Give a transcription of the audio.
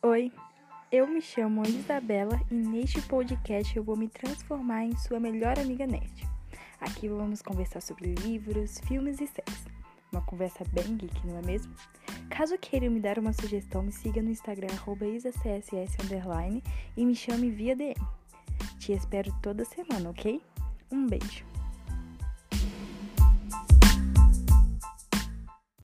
Oi, eu me chamo Isabela e neste podcast eu vou me transformar em sua melhor amiga nerd. Aqui vamos conversar sobre livros, filmes e séries. Uma conversa bem geek, não é mesmo? Caso queiram me dar uma sugestão, me siga no Instagram isacss e me chame via DM. Te espero toda semana, ok? Um beijo!